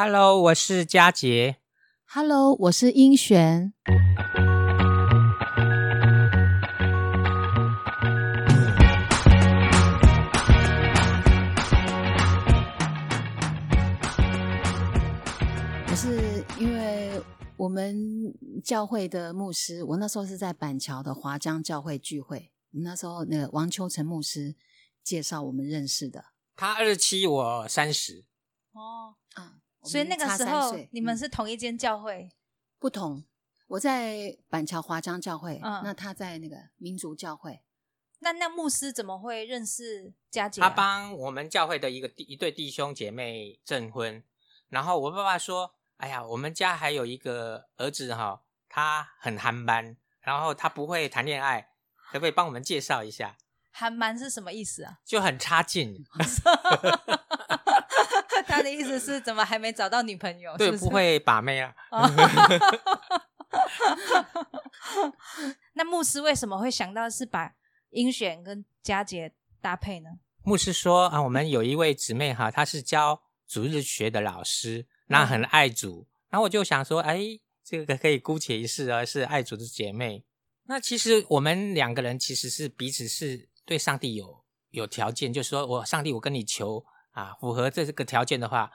Hello，我是佳杰。Hello，我是英璇。我是因为我们教会的牧师，我那时候是在板桥的华江教会聚会，我们那时候那个王秋成牧师介绍我们认识的。他二十七，我三十。哦，啊，我所以那个时候你们嗯是同一间教会，不同。我在板桥华江教会，嗯那他在那个民族教会。那那牧师怎么会认识佳姐、他啊？帮我们教会的一个弟一对弟兄姐妹证婚，然后我爸爸说：“哎呀，我们家还有一个儿子哈，他很憨班，然后他不会谈恋爱，可不可以帮我们介绍一下？憨蛮是什么意思啊？就很差劲，他的意思是怎么还没找到女朋友？对，是不是不。会把妹啊。那牧师为什么会想到是把英选跟佳姐搭配呢？牧师说啊，我们有一位姊妹哈，她是教主日学的老师，那很爱主。然后我就想说，哎，这个可以姑且一试啊，是爱主的姐妹。那其实我们两个人其实是彼此是对上帝有有条件，就是说我上帝，我跟你求啊，符合这个条件的话，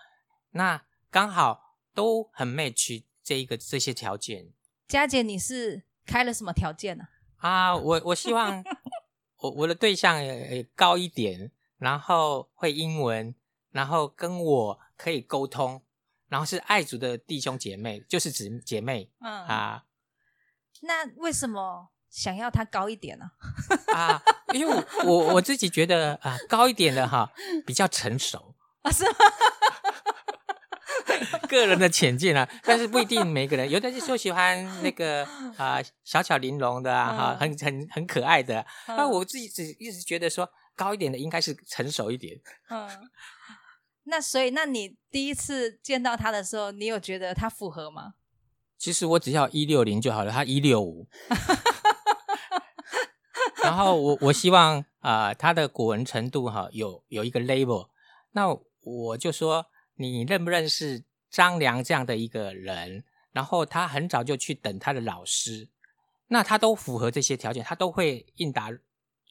那刚好都很 match 这一个这些条件。佳姐，你是开了什么条件呢、啊。我我希望 我我的对象也也高一点，然后会英文，然后跟我可以沟通，然后是爱族的弟兄姐妹，就是姊姐妹嗯，啊。那为什么想要他高一点呢、啊，因为我我我自己觉得啊，高一点的哈比较成熟，啊？是吗？个人的浅见啊，但是不一定每个人，有的就喜欢那个啊小巧玲珑的啊，哈、嗯很很很可爱的。那嗯我自己只一直觉得说高一点的应该是成熟一点。嗯，那所以，那你第一次见到他的时候，你有觉得他符合吗？其实我只要一六零就好了，他一六五。然后我我希望啊、他的古文程度哈、有有一个 label 那我就说你认不认识张良这样的一个人？然后他很早就去等他的老师，那他都符合这些条件，他都会应答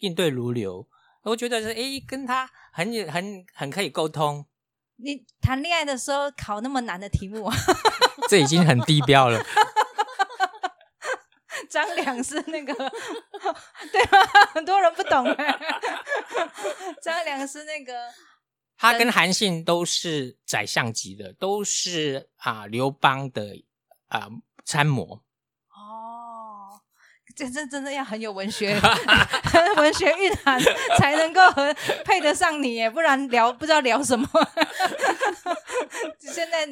应对如流。我觉得是诶，跟他很很很可以沟通，你谈恋爱的时候考那么难的题目啊？这已经很低标了。张良是那个对吗？很多人不懂哎。张良是那个他跟韩信都是宰相级的，都是啊刘邦的啊参谋。哦，这这真的要很有文学 文学蕴含，才能够和配得上你耶，不然聊不知道聊什么。现在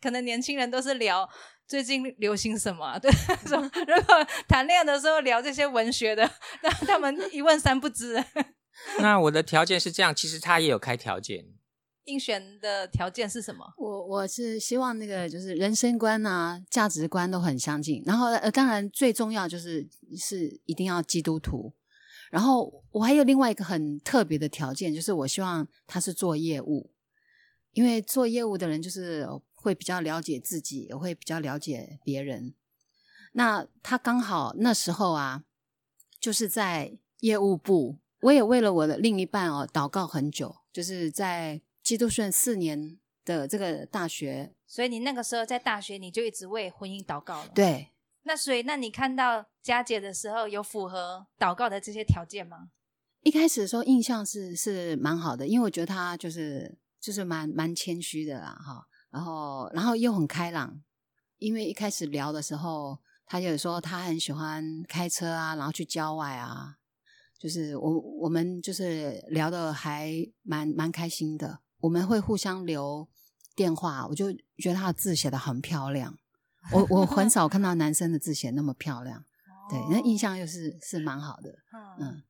可能年轻人都是聊最近流行什么啊，对，什么如果谈恋爱的时候聊这些文学的，那他们一问三不知。那我的条件是这样，其实他也有开条件，应选的条件是什么？我我是希望那个就是人生观啊、价值观都很相近，然后呃，当然最重要就是是一定要基督徒。然后我还有另外一个很特别的条件，就是我希望他是做业务，因为做业务的人就是会比较了解自己，也会比较了解别人。那他刚好那时候啊，就是在业务部，我也为了我的另一半哦祷告很久，就是在基督顺四年的这个大学，所以你那个时候在大学，你就一直为婚姻祷告了。，对，那所以那你看到佳姐的时候，有符合祷告的这些条件吗？一开始的时候印象是是蛮好的，因为我觉得他就是就是蛮蛮谦虚的啦，哈，然后然后又很开朗，因为一开始聊的时候，他就有说他很喜欢开车啊，然后去郊外啊，就是我我们就是聊的还蛮蛮开心的，我们会互相留电话，我就觉得他的字写的很漂亮，我我很少看到男生的字写那么漂亮，对，那印象又是是蛮好的，嗯。嗯。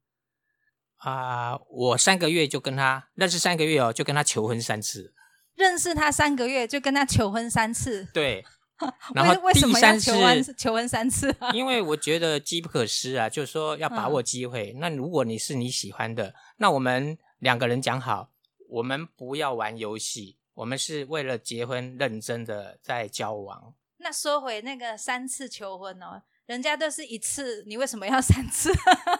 啊、我三个月就跟他认识三个月哦，就跟他求婚三次。认识他三个月就跟他求婚三次，对，然后为为什么要第三求婚次，求婚三次啊？因为我觉得机不可失啊，就是说要把握机会。那如果你是你喜欢的，那我们两个人讲好，我们不要玩游戏，我们是为了结婚认真的在交往。那说回那个三次求婚哦，人家都是一次，你为什么要三次？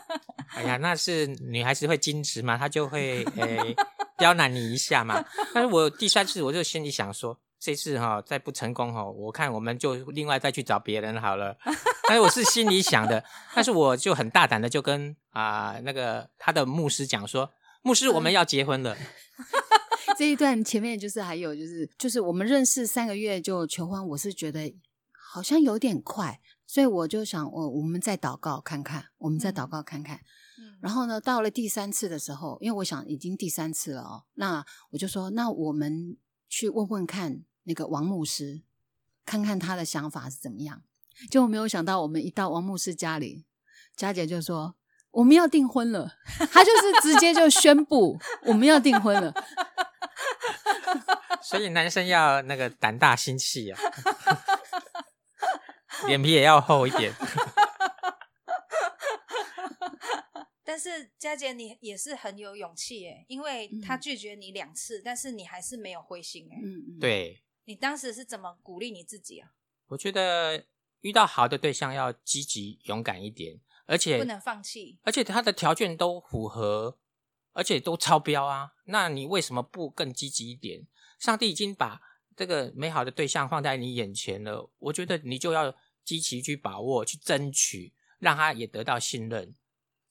哎呀，那是女孩子会矜持嘛，她就会诶 刁难你一下嘛。但是我第三次我就心里想说，这次哈、再不成功哈、我看我们就另外再去找别人好了。但是我是心里想的，但是我就很大胆的就跟啊、那个他的牧师讲说，牧师我们要结婚了。这一段前面就是还有就是就是我们认识三个月就求婚，我是觉得好像有点快，所以我就想我我们再祷告看看，我们再祷告看看。嗯然后呢，到了第三次的时候，因为我想已经第三次了哦，那我就说，那我们去问问看那个王牧师，看看他的想法是怎么样。结果没有想到，我们一到王牧师家里，佳姐就说我们要订婚了，他就是直接就宣布我们要订婚了。所以男生要那个胆大心细啊，脸皮也要厚一点。但是佳姐你也是很有勇气耶，因为他嗯拒绝你两次，但是你还是没有灰心哎。嗯，嗯，对，你当时是怎么鼓励你自己啊？我觉得遇到好的对象要积极勇敢一点，而且不能放弃。而且他的条件都符合，而且都超标啊，那你为什么不更积极一点？上帝已经把这个美好的对象放在你眼前了，我觉得你就要积极去把握、去争取，让他也得到信任。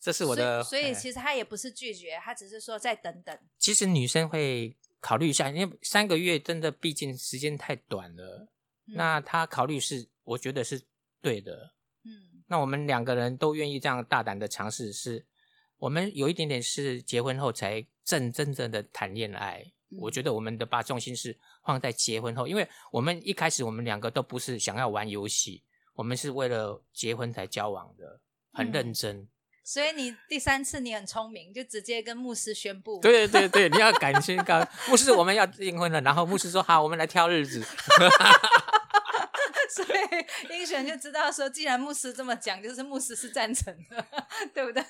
这是我的。所以，所以哎其实他也不是拒绝，他只是说再等等。其实女生会考虑一下，因为三个月真的毕竟时间太短了。嗯那她考虑是，我觉得是对的。嗯那我们两个人都愿意这样大胆的尝试，是我们有一点点是结婚后才正真正的谈恋爱。嗯我觉得我们的把重心是放在结婚后，因为我们一开始我们两个都不是想要玩游戏，我们是为了结婚才交往的，很认嗯真。所以你第三次你很聪明，就直接跟牧师宣布。对 对对，你要感谢告牧师，我们要订婚了。然后牧师说好，我们来挑日子。所以英雄就知道说，既然牧师这么讲，就是牧师是赞成的，对不对？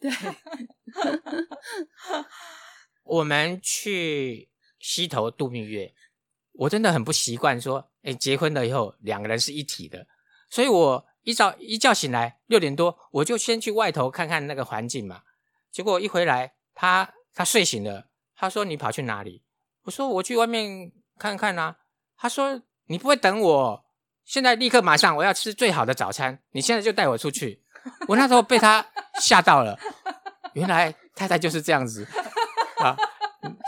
对，我们去溪头度蜜月，我真的很不习惯说，哎，结婚了以后两个人是一体的，所以我一早一觉醒来六点多，我就先去外头看看那个环境嘛。结果一回来，他他睡醒了，他说你跑去哪里？我说我去外面看看啊。他说你不会等我，现在立刻马上我要吃最好的早餐，你现在就带我出去。我那时候被他吓到了，原来太太就是这样子。啊，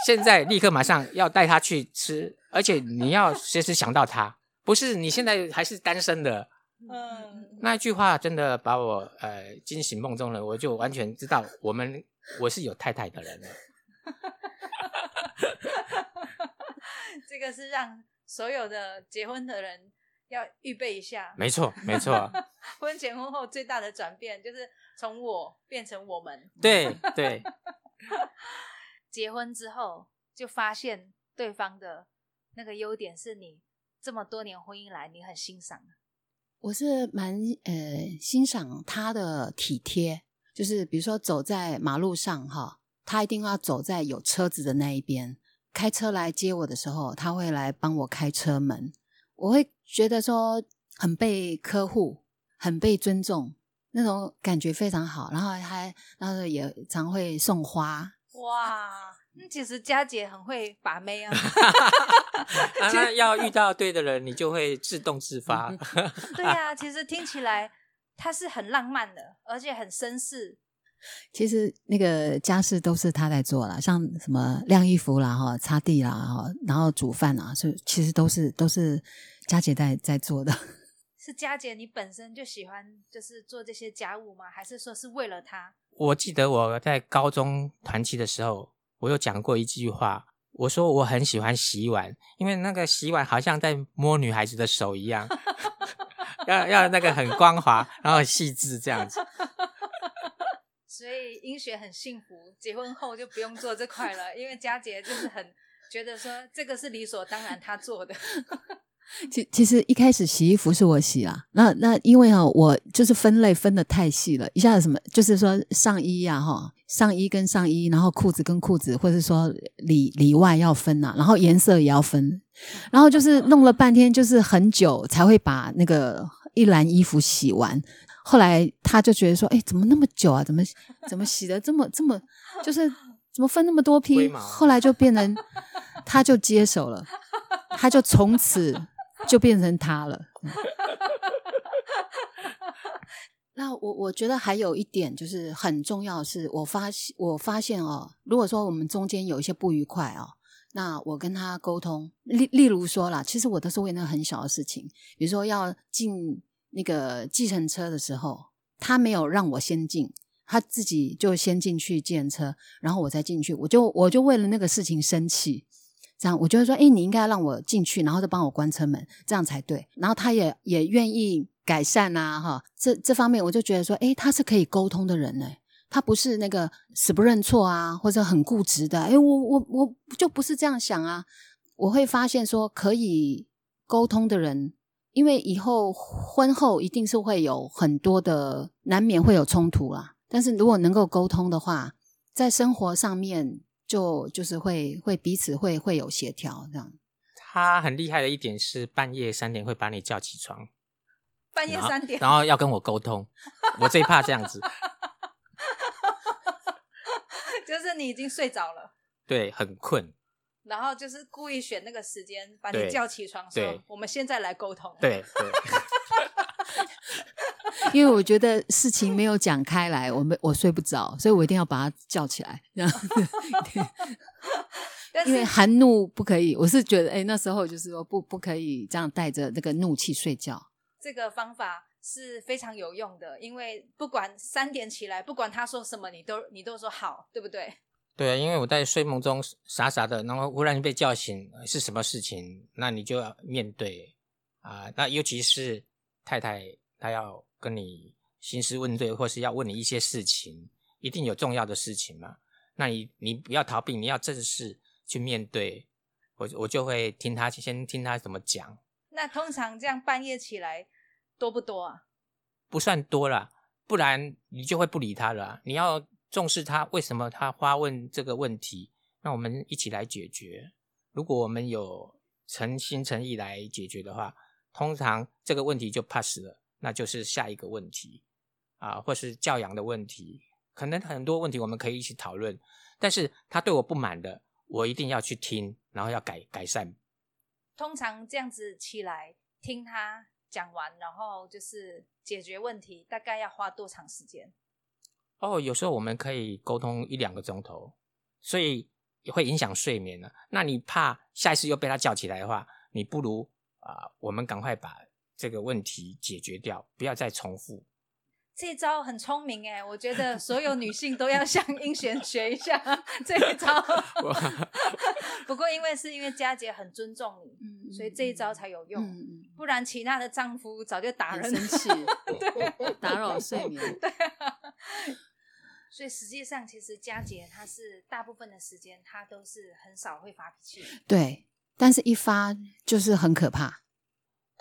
现在立刻马上要带他去吃，而且你要随时想到他，不是你现在还是单身的。嗯，那句话真的把我呃惊醒梦中人，我就完全知道我们我是有太太的人了。这个是让所有的结婚的人要预备一下。没错，没错，婚前婚后最大的转变就是从我变成我们。对对，结婚之后就发现对方的那个优点是你这么多年婚姻来你很欣赏的。我是蛮呃欣赏他的体贴，就是比如说走在马路上哈，他一定要走在有车子的那一边。开车来接我的时候，他会来帮我开车门，我会觉得说很被呵护，很被尊重，那种感觉非常好。然后还然后也常会送花，哇，那其实佳姐很会把妹啊。啊那要遇到对的人，你就会自动自发。对呀、其实听起来他是很浪漫的，而且很绅士。其实那个家事都是他在做啦，像什么晾衣服啦、哈擦地啦、哈，然后煮饭啊，是其实都是都是佳姐在在做的。是佳姐你本身就喜欢就是做这些家务吗？还是说是为了他？我记得我在高中团期的时候，我有讲过一句话，我说我很喜欢洗碗，因为那个洗碗好像在摸女孩子的手一样，要要那个很光滑，然后细致这样子。所以英雪很幸福，结婚后就不用做这块了，因为佳姐就是很觉得说这个是理所当然她做的。其其实一开始洗衣服是我洗啦，那那因为哈、我就是分类分的太细了，一下子什么就是说上衣呀、哈，上衣跟上衣，然后裤子跟裤子，或者说里里外要分呐、然后颜色也要分，然后就是弄了半天，就是很久才会把那个一篮衣服洗完。后来他就觉得说，哎，怎么那么久啊？怎么怎么洗的这么这么，就是怎么分那么多批？后来就变成他就接手了，他就从此 就变成他了。嗯 那我我觉得还有一点就是很重要的是，我发现我发现哦，如果说我们中间有一些不愉快哦，那我跟他沟通，例例如说啦，其实我都是为那个很小的事情，比如说要进那个计程车的时候，他没有让我先进，他自己就先进去计程车，然后我再进去，我就我就为了那个事情生气。这样，我就会说，哎，你应该让我进去，然后再帮我关车门，这样才对。然后他也也愿意改善啊，哈，这这方面我就觉得说，哎，他是可以沟通的人呢，他不是那个死不认错啊，或者很固执的。哎，我我我就不是这样想啊。我会发现说，可以沟通的人，因为以后婚后一定是会有很多的，难免会有冲突啦。但是如果能够沟通的话，在生活上面就就是会会彼此会会有协调这样。他很厉害的一点是半夜三点会把你叫起床，半夜三点，然后要跟我沟通，我最怕这样子，就是你已经睡着了。对，很困，然后就是故意选那个时间把你叫起床，说对我们现在来沟通。对对，因为我觉得事情没有讲开来，我们我睡不着，所以我一定要把他叫起来，这样。但是因为含怒不可以，我是觉得，哎，那时候就是说不不可以这样带着那个怒气睡觉。这个方法是非常有用的，因为不管三点起来，不管他说什么，你都你都说好，对不对？对啊，因为我在睡梦中傻傻的，然后忽然被叫醒，呃是什么事情？那你就要面对啊、那尤其是太太，她要跟你兴师问罪，或是要问你一些事情，一定有重要的事情嘛。那你你不要逃避，你要正式去面对。我我就会听他先听他怎么讲，那通常这样半夜起来多不多啊？不算多啦，不然你就会不理他了啊、你要重视他为什么他发问这个问题，那我们一起来解决。如果我们有诚心诚意来解决的话，通常这个问题就 pass 了，那就是下一个问题啊，或是教养的问题，可能很多问题我们可以一起讨论。但是他对我不满的，我一定要去听，然后要改改善。通常这样子起来听他讲完，然后就是解决问题，大概要花多长时间？哦，有时候我们可以沟通一两个钟头，所以也会影响睡眠了。那你怕下一次又被他叫起来的话，你不如啊、我们赶快把这个问题解决掉，不要再重复。这一招很聪明哎，我觉得所有女性都要向英璇学一下 这一招。不过因为是因为佳姐很尊重你，嗯所以这一招才有用。不然其他的丈夫早就打人了。生气，打扰睡眠。所以实际上，其实佳姐她是大部分的时间，她都是很少会发脾气的。对，但是一发就是很可怕。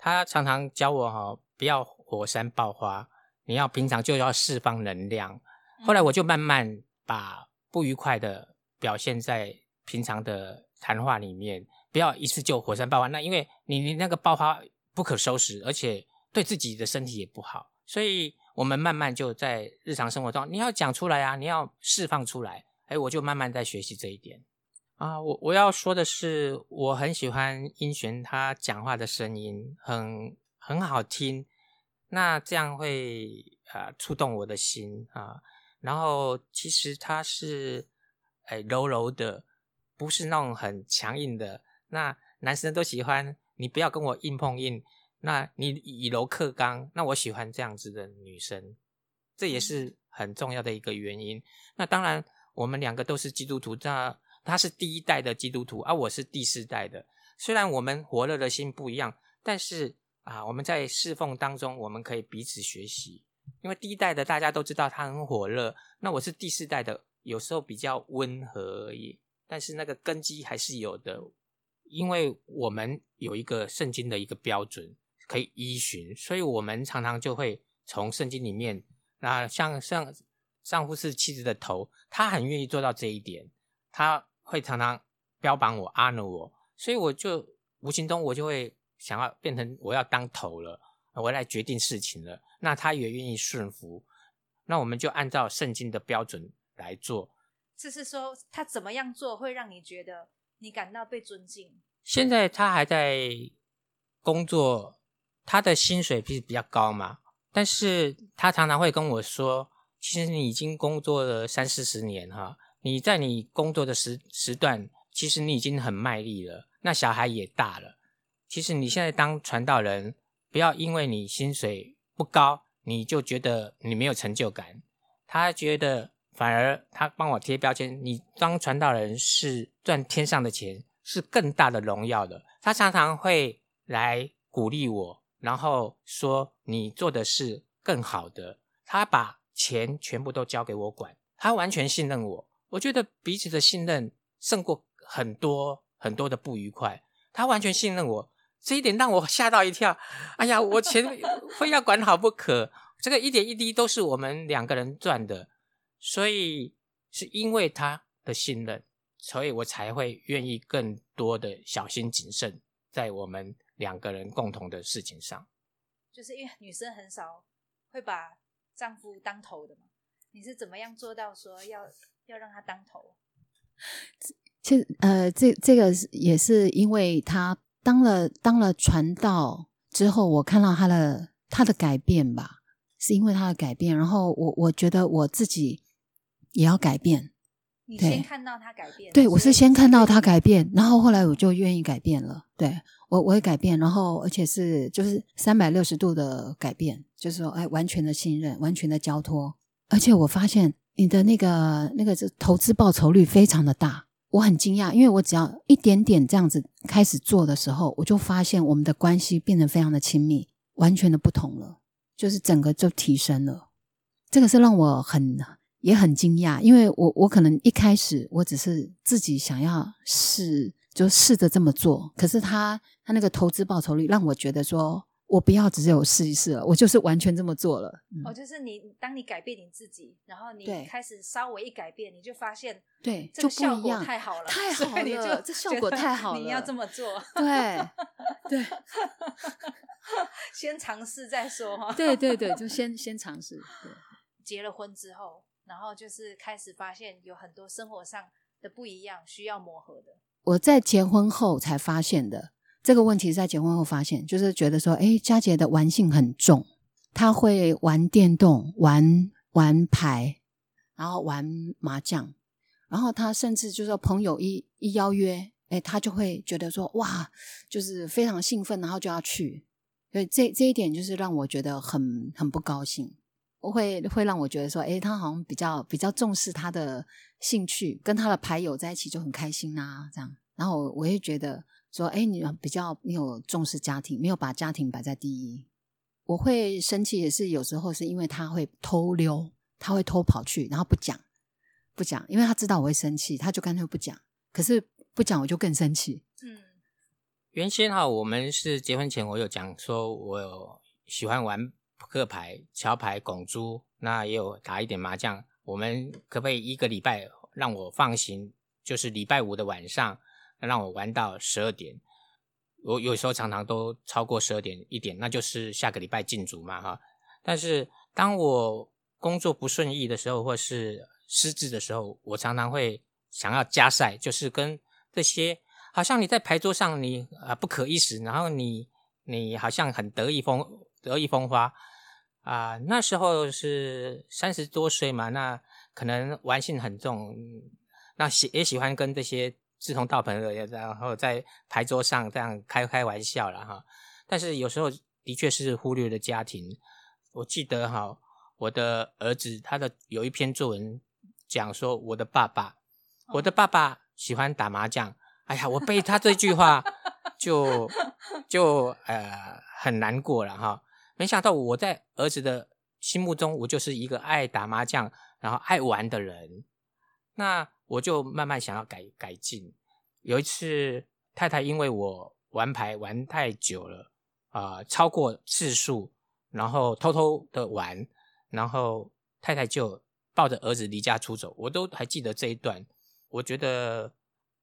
他常常教我哈、不要火山爆发，你要平常就要释放能量。后来我就慢慢把不愉快的表现在平常的谈话里面，不要一次就火山爆发。那因为你你那个爆发不可收拾，而且对自己的身体也不好，所以我们慢慢就在日常生活中，你要讲出来啊，你要释放出来。哎，我就慢慢在学习这一点啊。我我要说的是，我很喜欢英璇他讲话的声音，很很好听。那这样会啊、呃触动我的心啊。然后其实他是哎柔柔的，不是那种很强硬的。那男生都喜欢你不要跟我硬碰硬，那你以柔克刚，那我喜欢这样子的女生，这也是很重要的一个原因。那当然，我们两个都是基督徒，那他是第一代的基督徒，而、我是第四代的。虽然我们活热的心不一样，但是啊，我们在侍奉当中，我们可以彼此学习。因为第一代的大家都知道他很火热，那我是第四代的，有时候比较温和而已，但是那个根基还是有的，因为我们有一个圣经的一个标准可以依循，所以我们常常就会从圣经里面，那像像丈夫是妻子的头，他很愿意做到这一点，他会常常标榜我、honor 我，所以我就无形中我就会想要变成我要当头了，我来决定事情了。那他也愿意顺服，那我们就按照圣经的标准来做。就是说，他怎么样做会让你觉得你感到被尊敬？现在他还在工作，他的薪水其实比较高嘛，但是他常常会跟我说：“其实你已经工作了三四十年哈，你在你工作的时时段，其实你已经很卖力了。那小孩也大了，其实你现在当传道人，不要因为你薪水不高，你就觉得你没有成就感。他觉得。”反而他帮我贴标签，你当传道人是赚天上的钱，是更大的荣耀的。他常常会来鼓励我，然后说你做的是更好的。他把钱全部都交给我管，他完全信任我。我觉得彼此的信任胜过很多很多的不愉快。他完全信任我，这一点让我吓到一跳。哎呀，我钱非要管好不可。这个一点一滴都是我们两个人赚的。所以是因为他的信任，所以我才会愿意更多的小心谨慎在我们两个人共同的事情上。就是因为女生很少会把丈夫当头的嘛，你是怎么样做到说要要让他当头？其实呃，这这个也是因为他当了当了传道之后，我看到他的他的改变吧，是因为他的改变，然后我我觉得我自己。也要改变，你先看到他改变，对我是先看到他改变，然后后来我就愿意改变了。对我，我会改变，然后而且是就是三百六十度的改变，就是说，哎，完全的信任，完全的交托。而且我发现你的那个那个投资报酬率非常的大，我很惊讶，因为我只要一点点这样子开始做的时候，我就发现我们的关系变得非常的亲密，完全的不同了，就是整个就提升了。这个是让我很。也很惊讶，因为我我可能一开始我只是自己想要试，就试着这么做。可是他他那个投资报酬率让我觉得说，我不要只有试一试了，我就是完全这么做了。哦，就是你当你改变你自己，然后你开始稍微一改变，你就发现对，这个效果太好了，太好了，这效果太好了，你要这么做，对 对，先尝试再说哈。对对对，就先先尝试。对 结了婚之后。然后就是开始发现有很多生活上的不一样，需要磨合的。我在结婚后才发现的这个问题，在结婚后发现，就是觉得说，哎，佳杰的玩性很重，他会玩电动、玩玩牌，然后玩麻将，然后他甚至就是说朋友一一邀约，哎，他就会觉得说，哇，就是非常兴奋，然后就要去。所以这这一点就是让我觉得很很不高兴。会会让我觉得说，哎，他好像比较比较重视他的兴趣，跟他的牌友在一起就很开心呐，这样。然后我也觉得说，哎，你比较没有重视家庭，没有把家庭摆在第一。我会生气也是有时候是因为他会偷溜，他会偷跑去，然后不讲不讲，因为他知道我会生气，他就干脆不讲。可是不讲我就更生气。嗯，原先哈，我们是结婚前我有讲说，我有喜欢玩。扑克牌、桥牌、拱珠，那也有打一点麻将。我们可不可以一个礼拜让我放行？就是礼拜五的晚上，让我玩到十二点。我有时候常常都超过十二点一点，那就是下个礼拜禁足嘛，哈。但是当我工作不顺意的时候，或是失智的时候，我常常会想要加赛，就是跟这些好像你在牌桌上你啊不可一世，然后你你好像很得意风得意风发。啊，那时候是三十多岁嘛，那可能玩性很重，那喜也喜欢跟这些志同道朋的，然后在牌桌上这样开开玩笑了哈。但是有时候的确是忽略了家庭。我记得哈，我的儿子他的有一篇作文讲说，我的爸爸，我的爸爸喜欢打麻将。哎呀，我被他这句话 就就呃很难过了哈。没想到我在儿子的心目中，我就是一个爱打麻将，然后爱玩的人。那我就慢慢想要改改进。有一次太太因为我玩牌玩太久了，啊、超过次数，然后偷偷的玩，然后太太就抱着儿子离家出走，我都还记得这一段。我觉得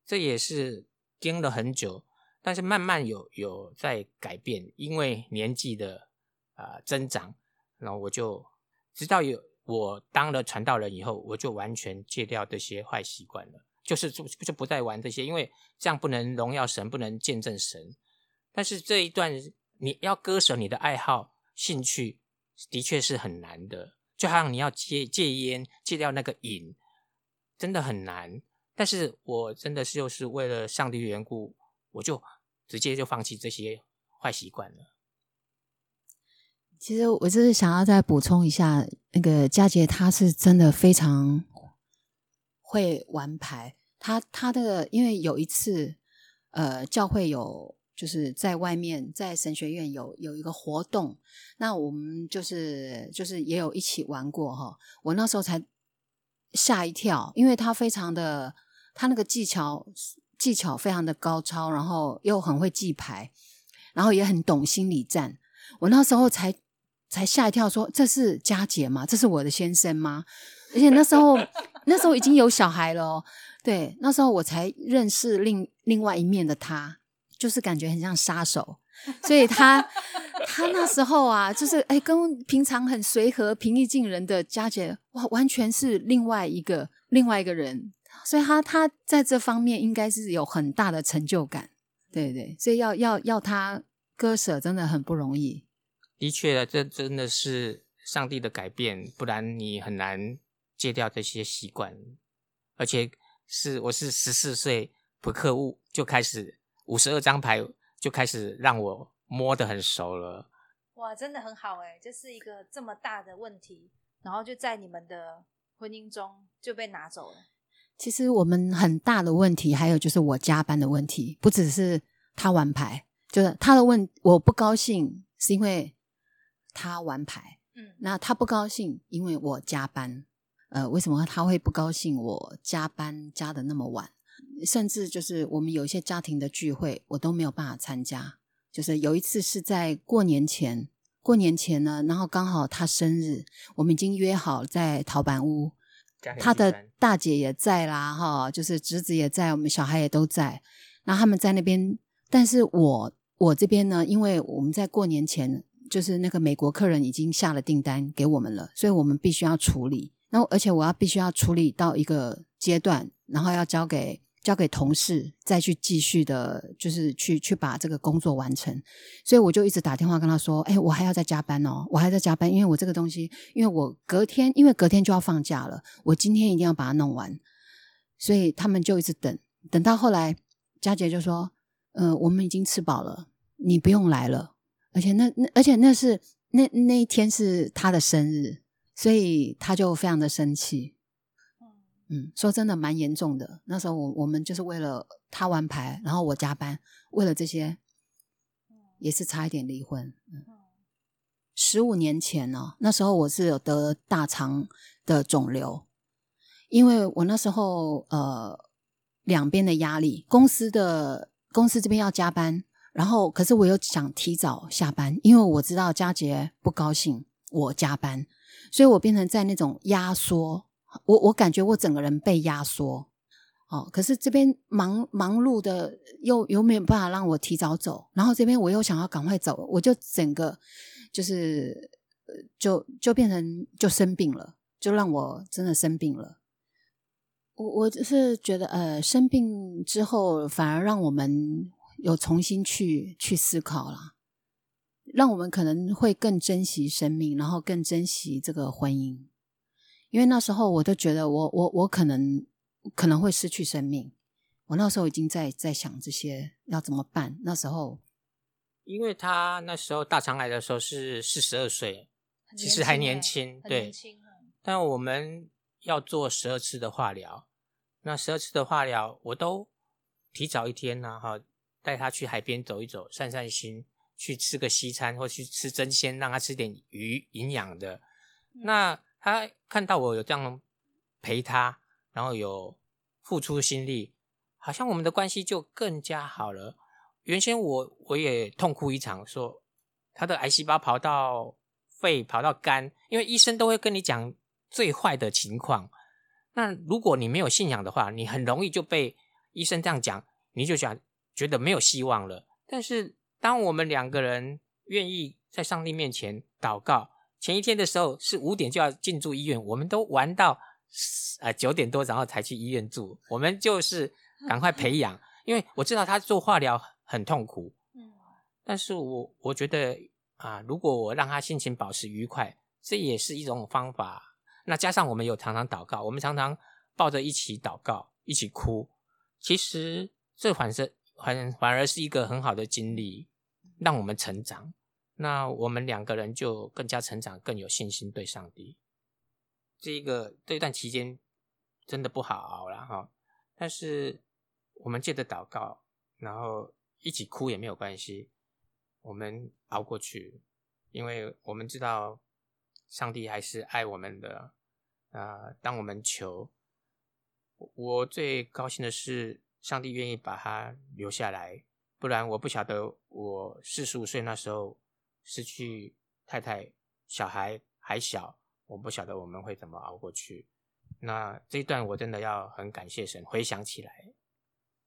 这也是盯了很久，但是慢慢有有在改变，因为年纪的啊、增长，然后我就直到有我当了传道人以后，我就完全戒掉这些坏习惯了，就是就就不再玩这些，因为这样不能荣耀神，不能见证神。但是这一段你要割舍你的爱好、兴趣，的确是很难的。就好像你要戒戒烟、戒掉那个瘾，真的很难。但是我真的是就是为了上帝缘故，我就直接就放弃这些坏习惯了。其实我就是想要再补充一下，那个佳杰他是真的非常会玩牌。他他的因为有一次，呃，教会有就是在外面在神学院有有一个活动，那我们就是就是也有一起玩过哈。我那时候才吓一跳，因为他非常的他那个技巧技巧非常的高超，然后又很会记牌，然后也很懂心理战。我那时候才才吓一跳说，这是佳姐吗？这是我的先生吗？而且那时 候那时候已经有小孩了、哦，对，那时候我才认识另另外一面的他，就是感觉很像杀手，所以他他那时候啊，就是哎，跟平常很随和、平易近人的佳姐，哇，完全是另外一个另外一个人，所以他他在这方面应该是有很大的成就感，对对，所以要要要他割舍真的很不容易。的确，这真的是上帝的改变，不然你很难戒掉这些习惯。而且是我是十四岁扑克物就开始五十二张牌就开始让我摸得很熟了。哇，真的很好哎，这是一个这么大的问题，然后就在你们的婚姻中就被拿走了。其实我们很大的问题，还有就是我加班的问题，不只是他玩牌，就是他的问我不高兴，是因为他玩牌，嗯，那他不高兴，因为我加班。呃，为什么他会不高兴？我加班加的那么晚，甚至就是我们有一些家庭的聚会，我都没有办法参加。就是有一次是在过年前，过年前呢，然后刚好他生日，我们已经约好在陶板屋，他的大姐也在啦，哈，就是侄子也在，我们小孩也都在。那他们在那边，但是我我这边呢，因为我们在过年前，就是那个美国客人已经下了订单给我们了，所以我们必须要处理。然后而且我要必须要处理到一个阶段，然后要交给交给同事，再去继续的，就是去去把这个工作完成。所以我就一直打电话跟他说：“哎，我还要再加班哦，我还在加班，因为我这个东西，因为我隔天，因为隔天就要放假了，我今天一定要把它弄完。”所以他们就一直等，等到后来，佳杰就说：“嗯、呃，我们已经吃饱了，你不用来了。”而且那那而且那是那那一天是他的生日。所以他就非常的生气，嗯，说真的蛮严重的。那时候我我们就是为了他玩牌，然后我加班，为了这些，也是差一点离婚。嗯，十五年前呢、哦，那时候我是有得大肠的肿瘤，因为我那时候呃两边的压力，公司的公司这边要加班，然后可是我又想提早下班，因为我知道佳杰不高兴我加班。所以我变成在那种压缩，我我感觉我整个人被压缩，哦，可是这边忙忙碌的又又没有办法让我提早走，然后这边我又想要赶快走，我就整个就是就就变成就生病了，就让我真的生病了。我我就是觉得呃生病之后反而让我们有重新去去思考了。让我们可能会更珍惜生命，然后更珍惜这个婚姻，因为那时候我都觉得我我我可能可能会失去生命，我那时候已经在在想这些要怎么办。那时候，因为他那时候大肠癌的时候是四十二岁，其实还年轻，欸、对。但我们要做十二次的化疗，那十二次的化疗我都提早一天呢、啊，哈，带他去海边走一走，散散心。去吃个西餐，或去吃真鲜，让他吃点鱼，营养的。那他看到我有这样陪他，然后有付出心力，好像我们的关系就更加好了。原先我我也痛哭一场，说他的癌细胞跑到肺，跑到肝，因为医生都会跟你讲最坏的情况。那如果你没有信仰的话，你很容易就被医生这样讲，你就想觉得没有希望了。但是当我们两个人愿意在上帝面前祷告，前一天的时候是五点就要进驻医院，我们都玩到呃九点多，然后才去医院住。我们就是赶快培养，因为我知道他做化疗很痛苦，嗯，但是我我觉得啊，如果我让他心情保持愉快，这也是一种方法。那加上我们有常常祷告，我们常常抱着一起祷告，一起哭。其实这反是反反而是一个很好的经历，让我们成长。那我们两个人就更加成长，更有信心对上帝。这一个这段期间真的不好熬了哈，但是我们借着祷告，然后一起哭也没有关系，我们熬过去，因为我们知道上帝还是爱我们的。啊！当我们求，我最高兴的是上帝愿意把他留下来，不然我不晓得我四十五岁那时候失去太太、小孩还小，我不晓得我们会怎么熬过去。那这一段我真的要很感谢神，回想起来，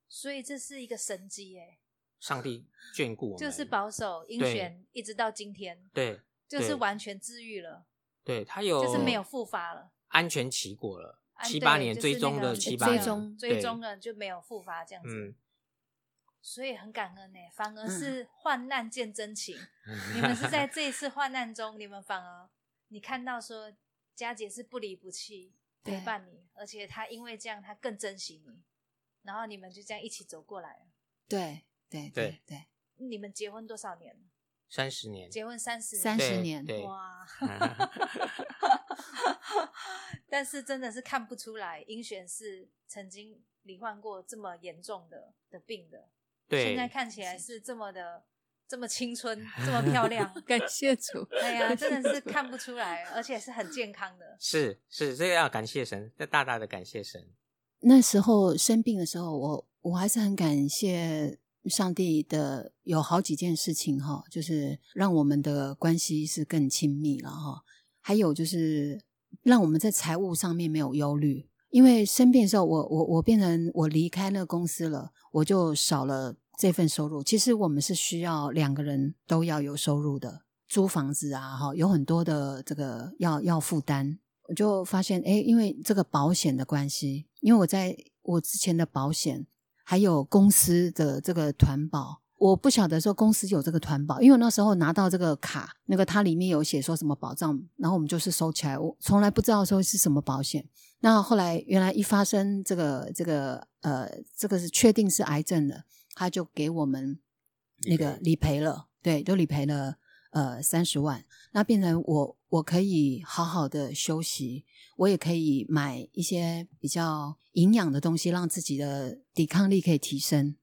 所以这是一个神迹耶！上帝眷顾我们，就是保守应选，一直到今天，对，就是完全治愈了，对他有，就是没有复发了。安全期过了七八年，追踪的七八年，追踪了就没有复发这样子，所以很感恩呢。反而是患难见真情，你们是在这一次患难中，你们反而你看到说佳姐是不离不弃陪伴你，而且她因为这样，她更珍惜你，然后你们就这样一起走过来了。对对对对，你们结婚多少年？三十年，结婚三十三十年，哇！但是真的是看不出来，英璇是曾经罹患过这么严重的的病的。对，现在看起来是这么的这么青春，这么漂亮，感谢主。哎呀，真的是看不出来，而且是很健康的。是是，这个要感谢神，要大大的感谢神。那时候生病的时候，我我还是很感谢。上帝的有好几件事情哈，就是让我们的关系是更亲密了哈。还有就是让我们在财务上面没有忧虑，因为生病的时候，我我我变成我离开那个公司了，我就少了这份收入。其实我们是需要两个人都要有收入的，租房子啊哈，有很多的这个要要负担。我就发现哎，因为这个保险的关系，因为我在我之前的保险。还有公司的这个团保，我不晓得说公司有这个团保，因为我那时候拿到这个卡，那个它里面有写说什么保障，然后我们就是收起来，我从来不知道说是什么保险。那后来原来一发生这个这个呃，这个是确定是癌症的，他就给我们那个理赔了，对，都理赔了呃三十万，那变成我我可以好好的休息。我也可以买一些比较营养的东西，让自己的抵抗力可以提升。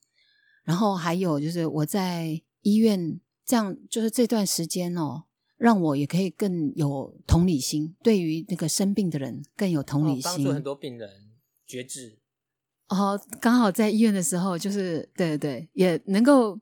然后还有就是我在医院这样，就是这段时间哦，让我也可以更有同理心，对于那个生病的人更有同理心，帮助很多病人觉知。哦，刚好在医院的时候，就是对对对，也能够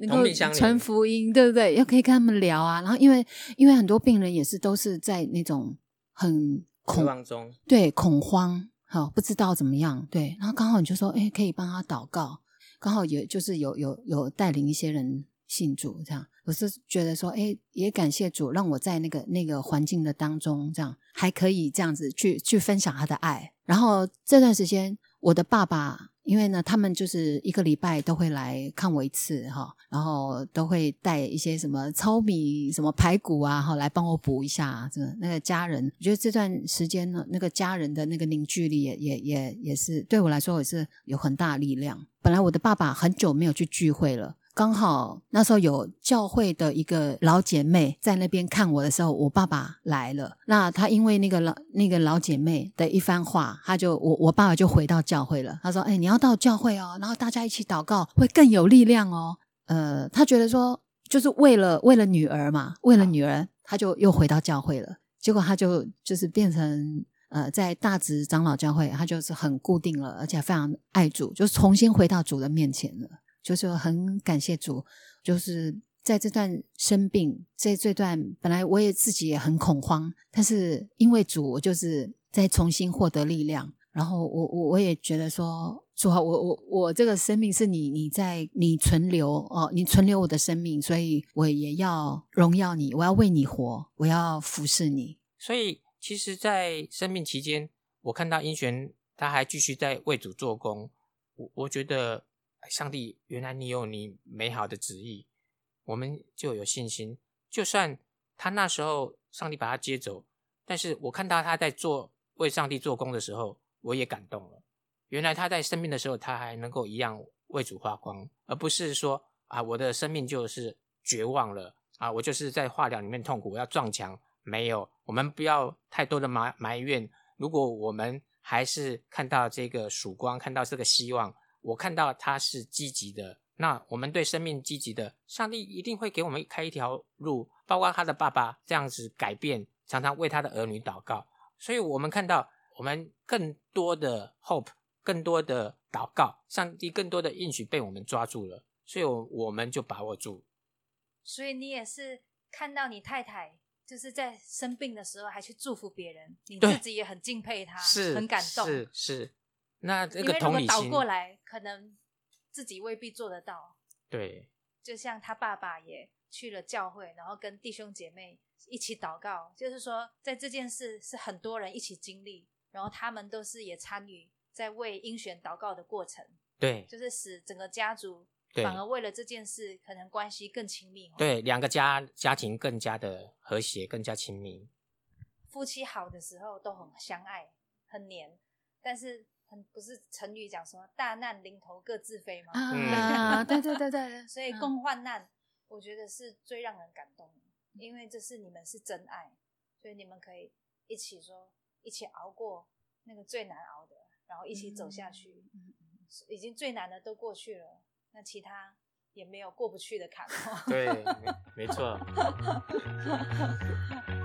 能够传福音，对不对？又可以跟他们聊啊。然后因为因为很多病人也是都是在那种很。恐慌中，对恐慌，好不知道怎么样，对，然后刚好你就说，哎，可以帮他祷告，刚好也就是有有有带领一些人信主，这样，我是觉得说，哎，也感谢主，让我在那个那个环境的当中，这样还可以这样子去去分享他的爱，然后这段时间，我的爸爸。因为呢，他们就是一个礼拜都会来看我一次哈，然后都会带一些什么糙米、什么排骨啊，哈，来帮我补一下。这个那个家人，我觉得这段时间呢，那个家人的那个凝聚力也也也也是对我来说也是有很大力量。本来我的爸爸很久没有去聚会了。刚好那时候有教会的一个老姐妹在那边看我的时候，我爸爸来了。那他因为那个老那个老姐妹的一番话，他就我我爸爸就回到教会了。他说：“哎，你要到教会哦，然后大家一起祷告会更有力量哦。”呃，他觉得说就是为了为了女儿嘛，为了女儿，他就又回到教会了。结果他就就是变成呃，在大直长老教会，他就是很固定了，而且非常爱主，就重新回到主的面前了，就是很感谢主，就是在这段生病，在这段本来我也自己也很恐慌，但是因为主，我就是在重新获得力量，然后我我我也觉得说。主啊，我我我这个生命是你，你在你存留哦，你存留我的生命，所以我也要荣耀你，我要为你活，我要服侍你。所以，其实，在生命期间，我看到英璇他还继续在为主做工，我我觉得上帝原来你有你美好的旨意，我们就有信心。就算他那时候上帝把他接走，但是我看到他在做为上帝做工的时候，我也感动了。原来他在生病的时候，他还能够一样为主发光，而不是说啊，我的生命就是绝望了啊，我就是在化疗里面痛苦，我要撞墙。没有，我们不要太多的埋埋怨。如果我们还是看到这个曙光，看到这个希望，我看到他是积极的，那我们对生命积极的，上帝一定会给我们开一条路。包括他的爸爸这样子改变，常常为他的儿女祷告，所以我们看到我们更多的 hope。更多的祷告，上帝更多的应许被我们抓住了，所以，我我们就把握住。所以你也是看到你太太就是在生病的时候还去祝福别人，你自己也很敬佩她，是很感动，是是。那这个同理心倒过来，可能自己未必做得到。对，就像他爸爸也去了教会，然后跟弟兄姐妹一起祷告，就是说，在这件事是很多人一起经历，然后他们都是也参与。在为英选祷告的过程，对，就是使整个家族反而为了这件事，可能关系更亲密。对，两个家家庭更加的和谐，更加亲密。夫妻好的时候都很相爱，很黏，但是很不是成语讲什么大难临头各自飞吗？啊，对对对对，所以共患难，我觉得是最让人感动的，因为这是你们是真爱，所以你们可以一起说，一起熬过那个最难熬的。然后一起走下去，已经最难的都过去了，那其他也没有过不去的坎。对，没错。